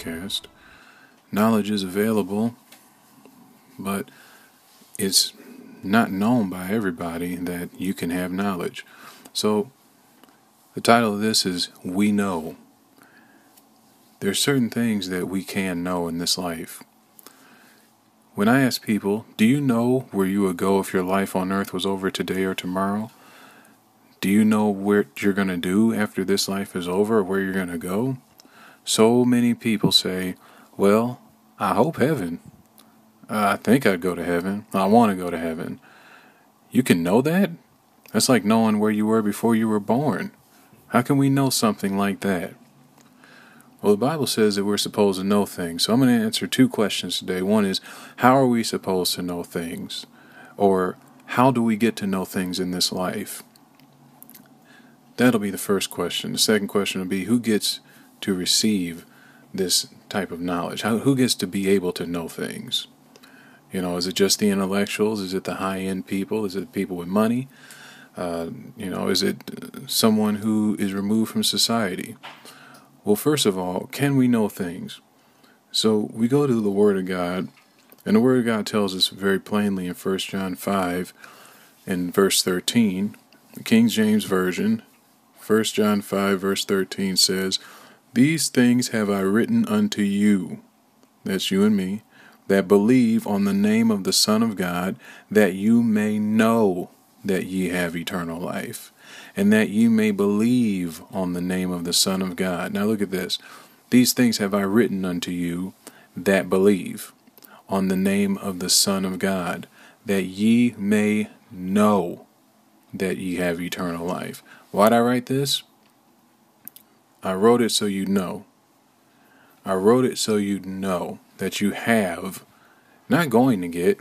podcast. Knowledge is available, but it's not known by everybody that you can have knowledge. So, the title of this is We Know. There are certain things that we can know in this life. When I ask people, Do you know where you would go if your life on earth was over today or tomorrow? Do you know what you're going to do after this life is over, or where you're going to go? So many people say, Well, I hope heaven. I think I'd go to heaven. I want to go to heaven. You can know that? That's like knowing where you were before you were born. How can we know something like that? Well, the Bible says that we're supposed to know things. So I'm going to answer two questions today. One is, how are we supposed to know things? Or, how do we get to know things in this life? That'll be the first question. The second question will be who gets to receive this type of knowledge? How, who gets to be able to know things? You know, is it just the intellectuals? Is it the high end people? Is it people with money? Uh, you know, is it someone who is removed from society? Well, first of all, can we know things? So we go to the Word of God, and the Word of God tells us very plainly in 1 John 5 and verse 13, the King James Version, 1 John 5, verse 13 says, These things have I written unto you, that's you and me, that believe on the name of the Son of God, that you may know that ye have eternal life, and that ye may believe on the name of the Son of God. Now look at this. These things have I written unto you that believe on the name of the Son of God, that ye may know that ye have eternal life. Why'd I write this? I wrote it so you know. I wrote it so you know that you have, not going to get,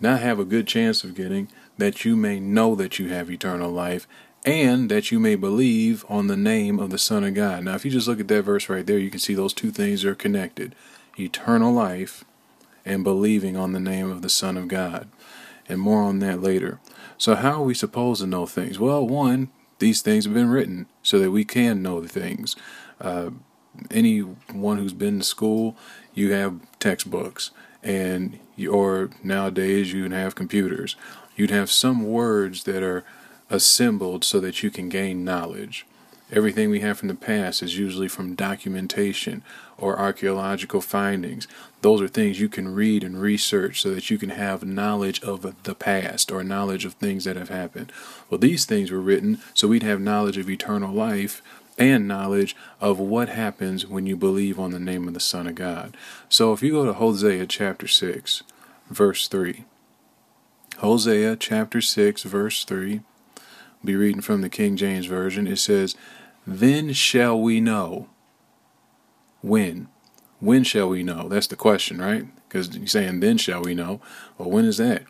not have a good chance of getting, that you may know that you have eternal life, and that you may believe on the name of the Son of God. Now, if you just look at that verse right there, you can see those two things are connected eternal life and believing on the name of the Son of God. And more on that later. So, how are we supposed to know things? Well, one, these things have been written so that we can know the things. Uh, anyone who's been to school, you have textbooks, and you, or nowadays you have computers. You'd have some words that are assembled so that you can gain knowledge. Everything we have from the past is usually from documentation or archaeological findings. Those are things you can read and research so that you can have knowledge of the past or knowledge of things that have happened. Well, these things were written so we'd have knowledge of eternal life and knowledge of what happens when you believe on the name of the Son of God. So if you go to Hosea chapter 6, verse 3, Hosea chapter 6, verse 3, be reading from the King James Version, it says, then shall we know. When? When shall we know? That's the question, right? Because you're saying, then shall we know. Well, when is that?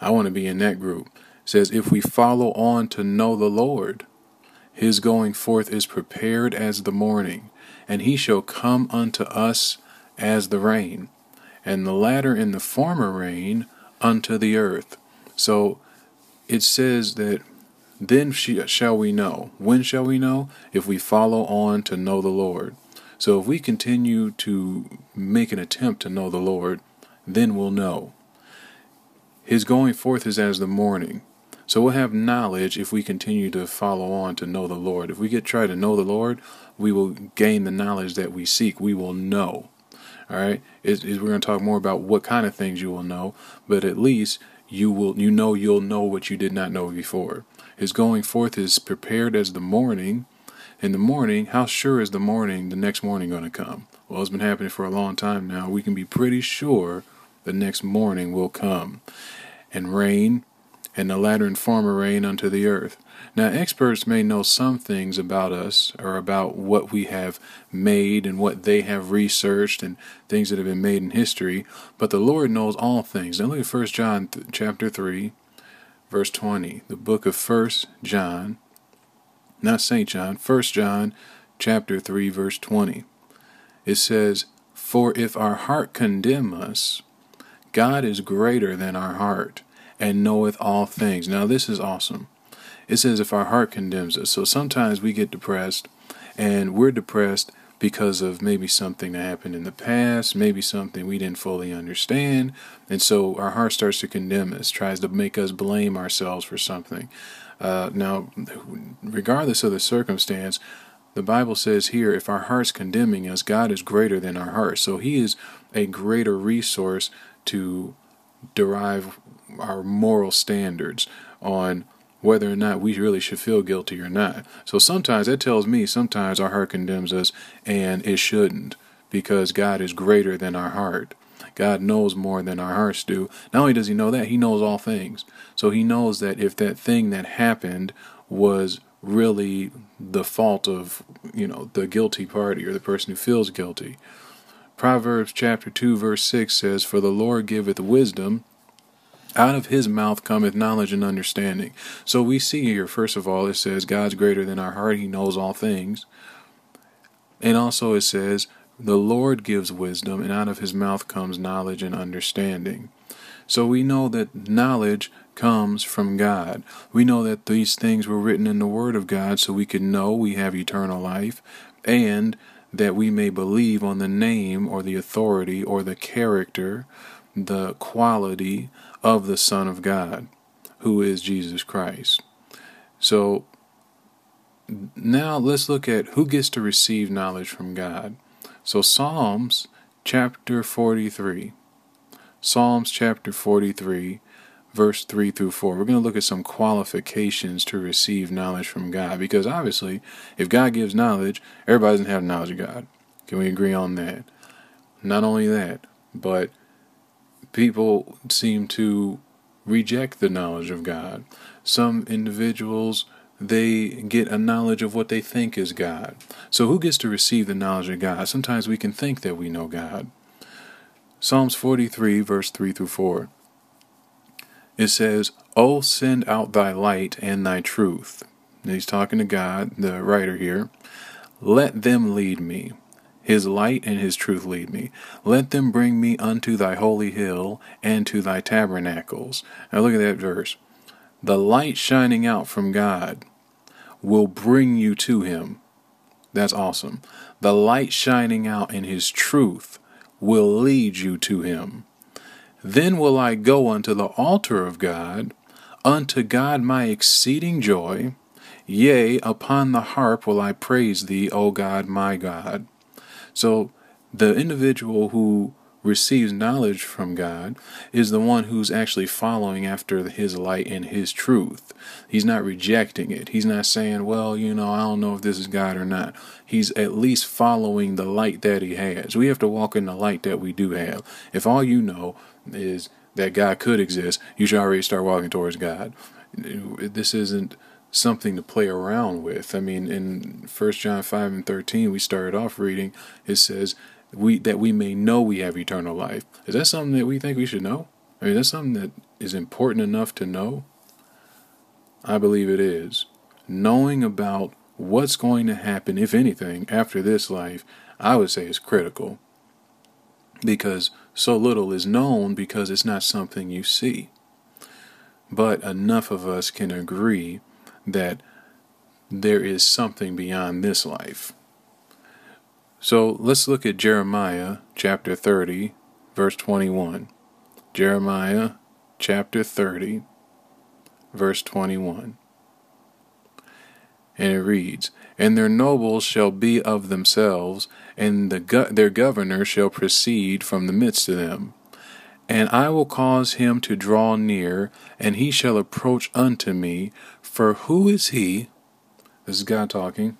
I want to be in that group. It says, if we follow on to know the Lord, his going forth is prepared as the morning, and he shall come unto us as the rain, and the latter and the former rain unto the earth. So it says that then shall we know. When shall we know? If we follow on to know the Lord. So if we continue to make an attempt to know the Lord, then we'll know. His going forth is as the morning. So we'll have knowledge if we continue to follow on to know the Lord. If we get try to know the Lord, we will gain the knowledge that we seek. We will know. All right. It, we're going to talk more about what kind of things you will know, but at least you will you know you'll know what you did not know before. His going forth is prepared as the morning. In the morning, how sure is the morning the next morning going to come? Well, it's been happening for a long time now. We can be pretty sure the next morning will come. And rain, and the latter and former rain unto the earth. Now, experts may know some things about us or about what we have made and what they have researched and things that have been made in history, but the Lord knows all things. Now, look at 1 John th- chapter 3, verse 20. The book of 1 John, not St. John, 1 John chapter 3, verse 20. It says, For if our heart condemn us, God is greater than our heart and knoweth all things. Now, this is awesome. It says, if our heart condemns us. So sometimes we get depressed and we're depressed because of maybe something that happened in the past, maybe something we didn't fully understand. And so our heart starts to condemn us, tries to make us blame ourselves for something. Uh, now, regardless of the circumstance, the Bible says here if our heart's condemning us, God is greater than our heart. So He is a greater resource to derive our moral standards on whether or not we really should feel guilty or not. So sometimes that tells me sometimes our heart condemns us and it shouldn't because God is greater than our heart. God knows more than our hearts do. Not only does He know that, He knows all things. So He knows that if that thing that happened was really the fault of, you know, the guilty party or the person who feels guilty. Proverbs chapter 2 verse 6 says, For the Lord giveth wisdom, out of his mouth cometh knowledge and understanding. So we see here, first of all, it says God's greater than our heart, he knows all things. And also it says, The Lord gives wisdom, and out of his mouth comes knowledge and understanding. So we know that knowledge comes from God. We know that these things were written in the Word of God so we can know we have eternal life and that we may believe on the name or the authority or the character, the quality of the Son of God, who is Jesus Christ. So now let's look at who gets to receive knowledge from God. So Psalms chapter 43. Psalms chapter 43, verse 3 through 4. We're going to look at some qualifications to receive knowledge from God because obviously, if God gives knowledge, everybody doesn't have knowledge of God. Can we agree on that? Not only that, but people seem to reject the knowledge of God. Some individuals they get a knowledge of what they think is God. So who gets to receive the knowledge of God? Sometimes we can think that we know God. Psalms 43 verse 3 through 4. It says, "O send out thy light and thy truth." And he's talking to God, the writer here. Let them lead me. His light and his truth lead me. Let them bring me unto thy holy hill and to thy tabernacles. Now look at that verse. The light shining out from God will bring you to him. That's awesome. The light shining out in his truth will lead you to him. Then will I go unto the altar of God, unto God my exceeding joy. Yea, upon the harp will I praise thee, O God my God. So the individual who receives knowledge from God is the one who's actually following after his light and his truth. He's not rejecting it. He's not saying, well, you know, I don't know if this is God or not. He's at least following the light that he has. We have to walk in the light that we do have. If all you know is that God could exist, you should already start walking towards God. This isn't something to play around with. I mean, in First John 5 and 13, we started off reading, it says, we that we may know we have eternal life. Is that something that we think we should know? I mean, that's something that is important enough to know? I believe it is. Knowing about what's going to happen, if anything, after this life, I would say is critical. Because so little is known because it's not something you see. But enough of us can agree that there is something beyond this life. So let's look at Jeremiah chapter 30, verse 21. Jeremiah chapter 30, verse 21. And it reads, And their nobles shall be of themselves, and the go- their governor shall proceed from the midst of them. And I will cause him to draw near, and he shall approach unto me. For who is he? This is God talking.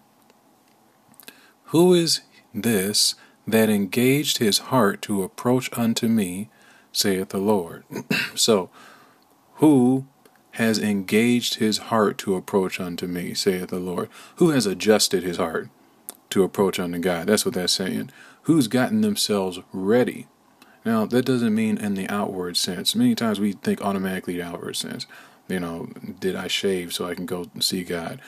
Who is this that engaged his heart to approach unto me, saith the Lord? so, who has engaged his heart to approach unto me, saith the Lord? Who has adjusted his heart to approach unto God? That's what that's saying. Who's gotten themselves ready now, that doesn't mean in the outward sense. Many times we think automatically the outward sense. You know, did I shave so I can go see God?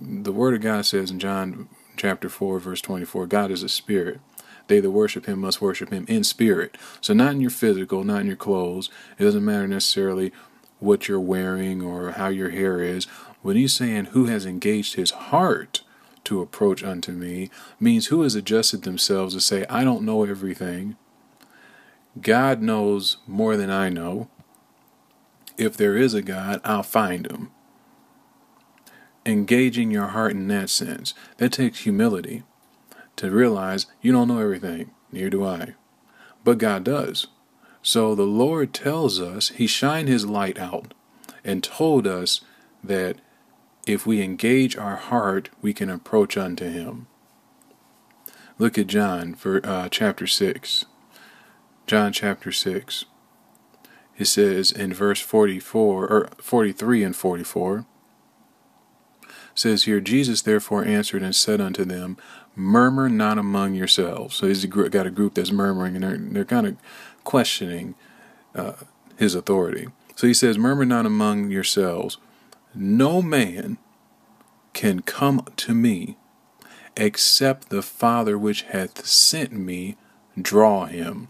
The Word of God says in John chapter 4, verse 24, God is a spirit. They that worship him must worship him in spirit. So, not in your physical, not in your clothes. It doesn't matter necessarily what you're wearing or how your hair is. When he's saying who has engaged his heart to approach unto me means who has adjusted themselves to say, I don't know everything. God knows more than I know. If there is a God, I'll find him. Engaging your heart in that sense, that takes humility to realize you don't know everything, neither do I. But God does. So the Lord tells us, He shined His light out and told us that if we engage our heart, we can approach unto Him. Look at John for uh, chapter 6. John chapter 6. It says in verse 44 or 43 and 44 says here Jesus therefore answered and said unto them murmur not among yourselves. So he's got a group that's murmuring and they're, they're kind of questioning uh, his authority. So he says murmur not among yourselves. No man can come to me except the Father which hath sent me draw him,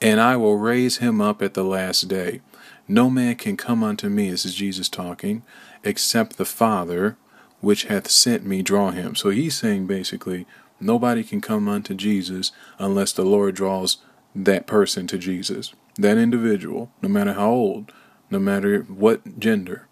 and I will raise him up at the last day. No man can come unto me, this is Jesus talking, except the Father which hath sent me draw him. So he's saying basically, nobody can come unto Jesus unless the Lord draws that person to Jesus. That individual, no matter how old, no matter what gender,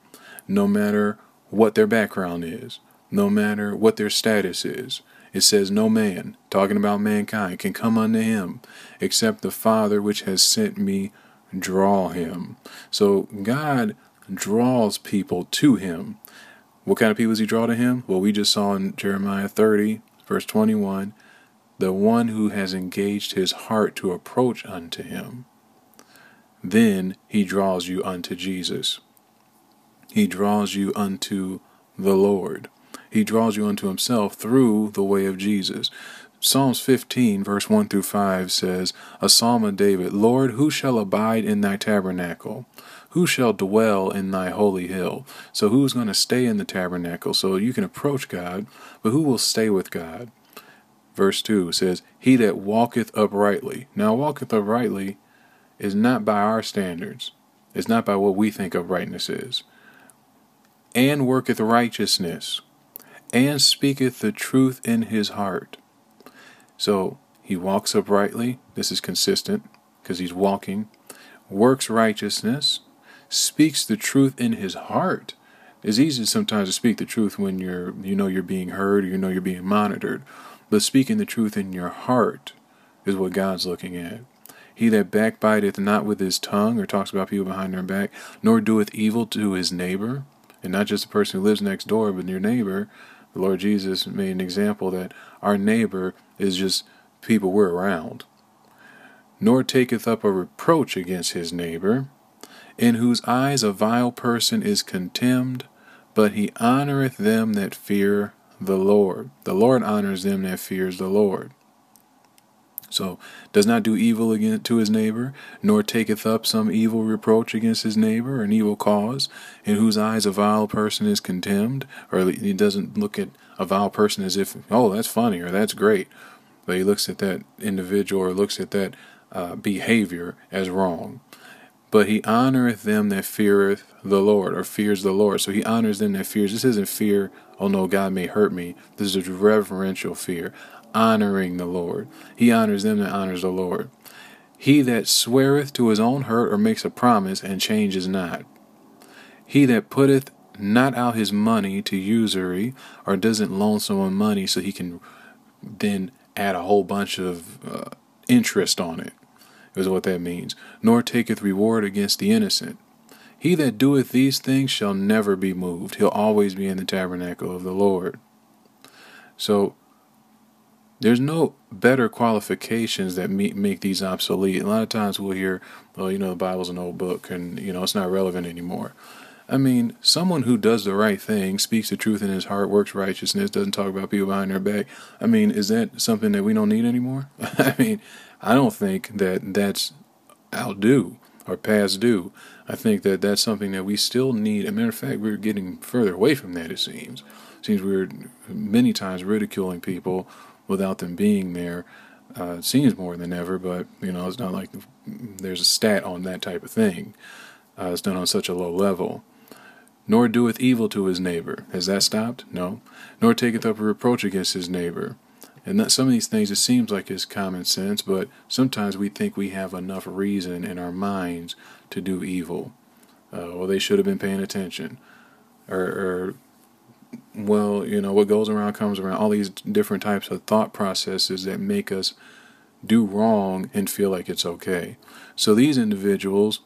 no matter what their background is, no matter what their status is. It says, No man, talking about mankind, can come unto him except the Father which has sent me draw him. So God draws people to him. What kind of people does he draw to him? Well, we just saw in Jeremiah 30, verse 21, the one who has engaged his heart to approach unto him. Then he draws you unto Jesus. He draws you unto the Lord. He draws you unto himself through the way of Jesus. Psalms 15, verse 1 through 5 says, A psalm of David, Lord, who shall abide in thy tabernacle? Who shall dwell in thy holy hill? So, who's going to stay in the tabernacle? So, you can approach God, but who will stay with God? Verse 2 says, He that walketh uprightly. Now, walketh uprightly is not by our standards, it's not by what we think uprightness is and worketh righteousness, and speaketh the truth in his heart. So he walks uprightly. This is consistent because he's walking. Works righteousness, speaks the truth in his heart. It's easy sometimes to speak the truth when you're you know you're being heard or you know you're being monitored. But speaking the truth in your heart is what God's looking at. He that backbiteth not with his tongue, or talks about people behind their back, nor doeth evil to his neighbor, and not just the person who lives next door, but your neighbor. The Lord Jesus made an example that our neighbor is just people we're around. Nor taketh up a reproach against his neighbor, in whose eyes a vile person is contemned, but he honoreth them that fear the Lord. The Lord honors them that fears the Lord. So, does not do evil against to his neighbor, nor taketh up some evil reproach against his neighbor, an evil cause, in whose eyes a vile person is contemned, or he doesn't look at a vile person as if, oh, that's funny or that's great, but he looks at that individual or looks at that uh, behavior as wrong. But he honoreth them that feareth the Lord, or fears the Lord. So he honors them that fears. This isn't fear, oh no, God may hurt me. This is a reverential fear honoring the Lord. He honors them that honors the Lord. He that sweareth to his own hurt or makes a promise and changes not. He that putteth not out his money to usury or doesn't loan someone money so he can then add a whole bunch of uh, interest on it is what that means. Nor taketh reward against the innocent. He that doeth these things shall never be moved. He'll always be in the tabernacle of the Lord. So there's no better qualifications that make these obsolete. A lot of times we'll hear, well, you know, the Bible's an old book and, you know, it's not relevant anymore. I mean, someone who does the right thing, speaks the truth in his heart, works righteousness, doesn't talk about people behind their back. I mean, is that something that we don't need anymore? I mean, I don't think that that's outdue or past due. I think that that's something that we still need. As a matter of fact, we're getting further away from that, it seems. It seems we're many times ridiculing people without them being there uh, seems more than ever, but you know it's not like there's a stat on that type of thing. Uh, it's done on such a low level. nor doeth evil to his neighbor. Has that stopped? No. Nor taketh up a reproach against his neighbor. And that some of these things, it seems like it's common sense, but sometimes we think we have enough reason in our minds to do evil. Uh, well, they should have been paying attention. Or, or, well, you know, what goes around comes around. All these different types of thought processes that make us do wrong and feel like it's okay. So these individuals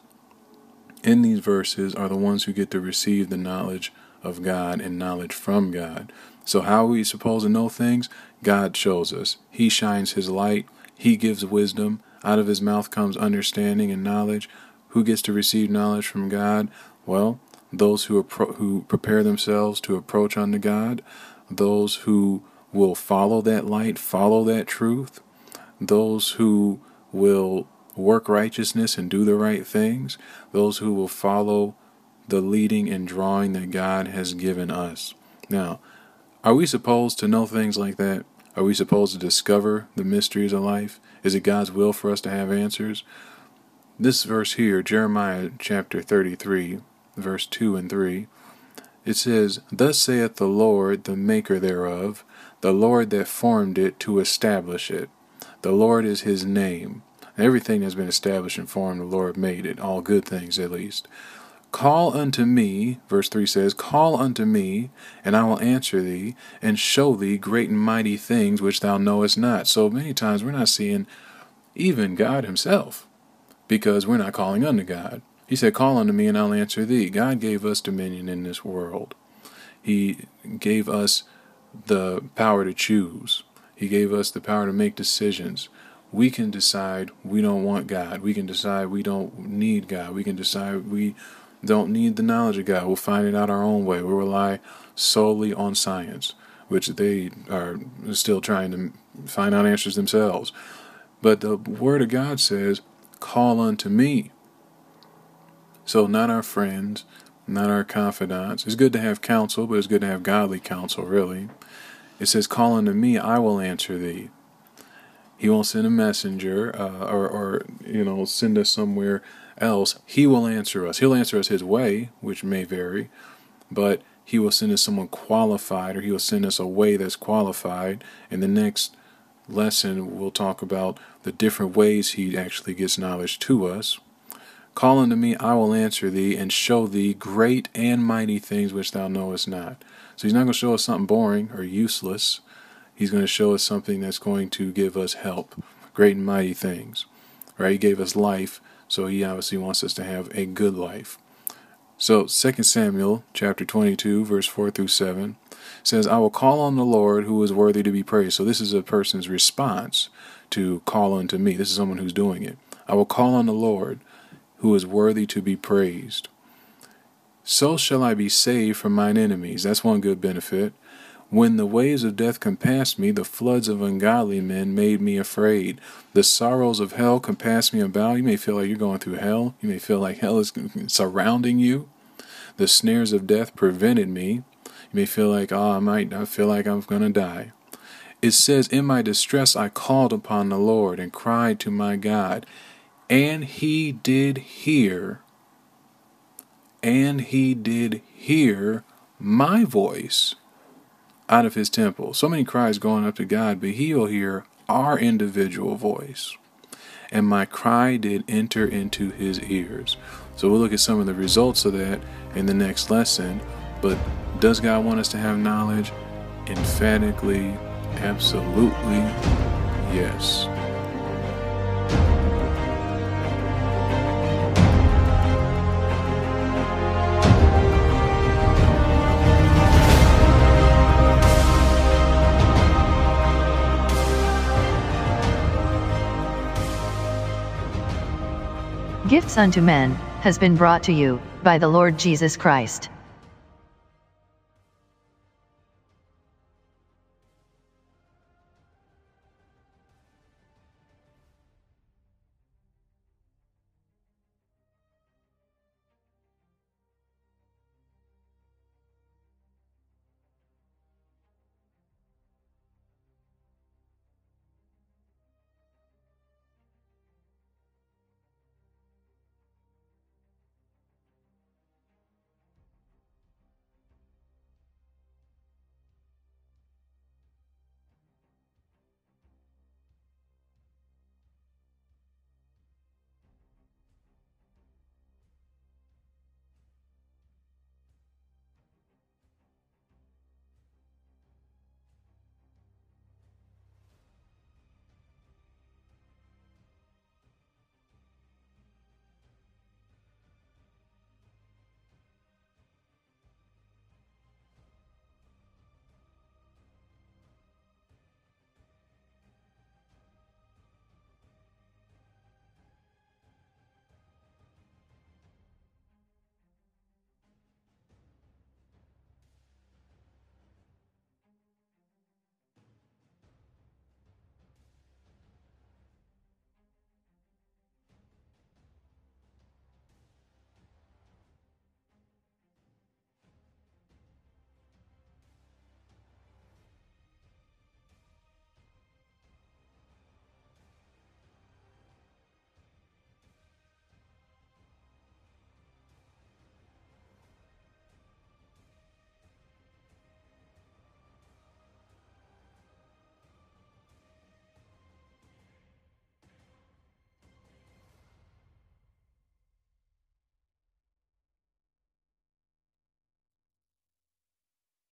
in these verses are the ones who get to receive the knowledge of God and knowledge from God. So, how are we supposed to know things? God shows us. He shines His light, He gives wisdom. Out of His mouth comes understanding and knowledge. Who gets to receive knowledge from God? Well, those who, appro- who prepare themselves to approach unto God, those who will follow that light, follow that truth, those who will work righteousness and do the right things, those who will follow the leading and drawing that God has given us. Now, are we supposed to know things like that? Are we supposed to discover the mysteries of life? Is it God's will for us to have answers? This verse here, Jeremiah chapter 33, verse 2 and 3, it says, Thus saith the Lord, the maker thereof, the Lord that formed it to establish it. The Lord is his name. Everything that has been established and formed, the Lord made it, all good things at least. Call unto me, verse 3 says, Call unto me, and I will answer thee, and show thee great and mighty things which thou knowest not. So many times we're not seeing even God Himself because we're not calling unto God. He said, Call unto me, and I'll answer thee. God gave us dominion in this world, He gave us the power to choose, He gave us the power to make decisions we can decide we don't want God. We can decide we don't need God. We can decide we don't need the knowledge of God. We'll find it out our own way. We'll rely solely on science, which they are still trying to find out answers themselves. But the Word of God says, Call unto me. So, not our friends, not our confidants. It's good to have counsel, but it's good to have godly counsel, really. It says, Call unto me, I will answer thee. He won't send a messenger uh, or, or, you know, send us somewhere else. He will answer us. He'll answer us his way, which may vary, but he will send us someone qualified or he will send us a way that's qualified. In the next lesson, we'll talk about the different ways he actually gets knowledge to us. Call unto me, I will answer thee, and show thee great and mighty things which thou knowest not. So he's not going to show us something boring or useless. He's going to show us something that's going to give us help, great and mighty things. Right? He gave us life, so he obviously wants us to have a good life. So 2 Samuel chapter 22 verse 4 through 7 says, "I will call on the Lord who is worthy to be praised." So this is a person's response to call unto me. This is someone who's doing it. I will call on the Lord who is worthy to be praised. So shall I be saved from mine enemies. That's one good benefit. When the waves of death compassed me, the floods of ungodly men made me afraid. The sorrows of hell compassed me about. You may feel like you're going through hell. You may feel like hell is surrounding you. The snares of death prevented me. You may feel like, oh, I might I feel like I'm going to die. It says, In my distress I called upon the Lord and cried to my God, and he did hear, and he did hear my voice out of his temple. So many cries going up to God, but he will hear our individual voice. And my cry did enter into his ears. So we'll look at some of the results of that in the next lesson. But does God want us to have knowledge? Emphatically, absolutely, yes. Gifts unto Men, has been brought to you by the Lord Jesus Christ.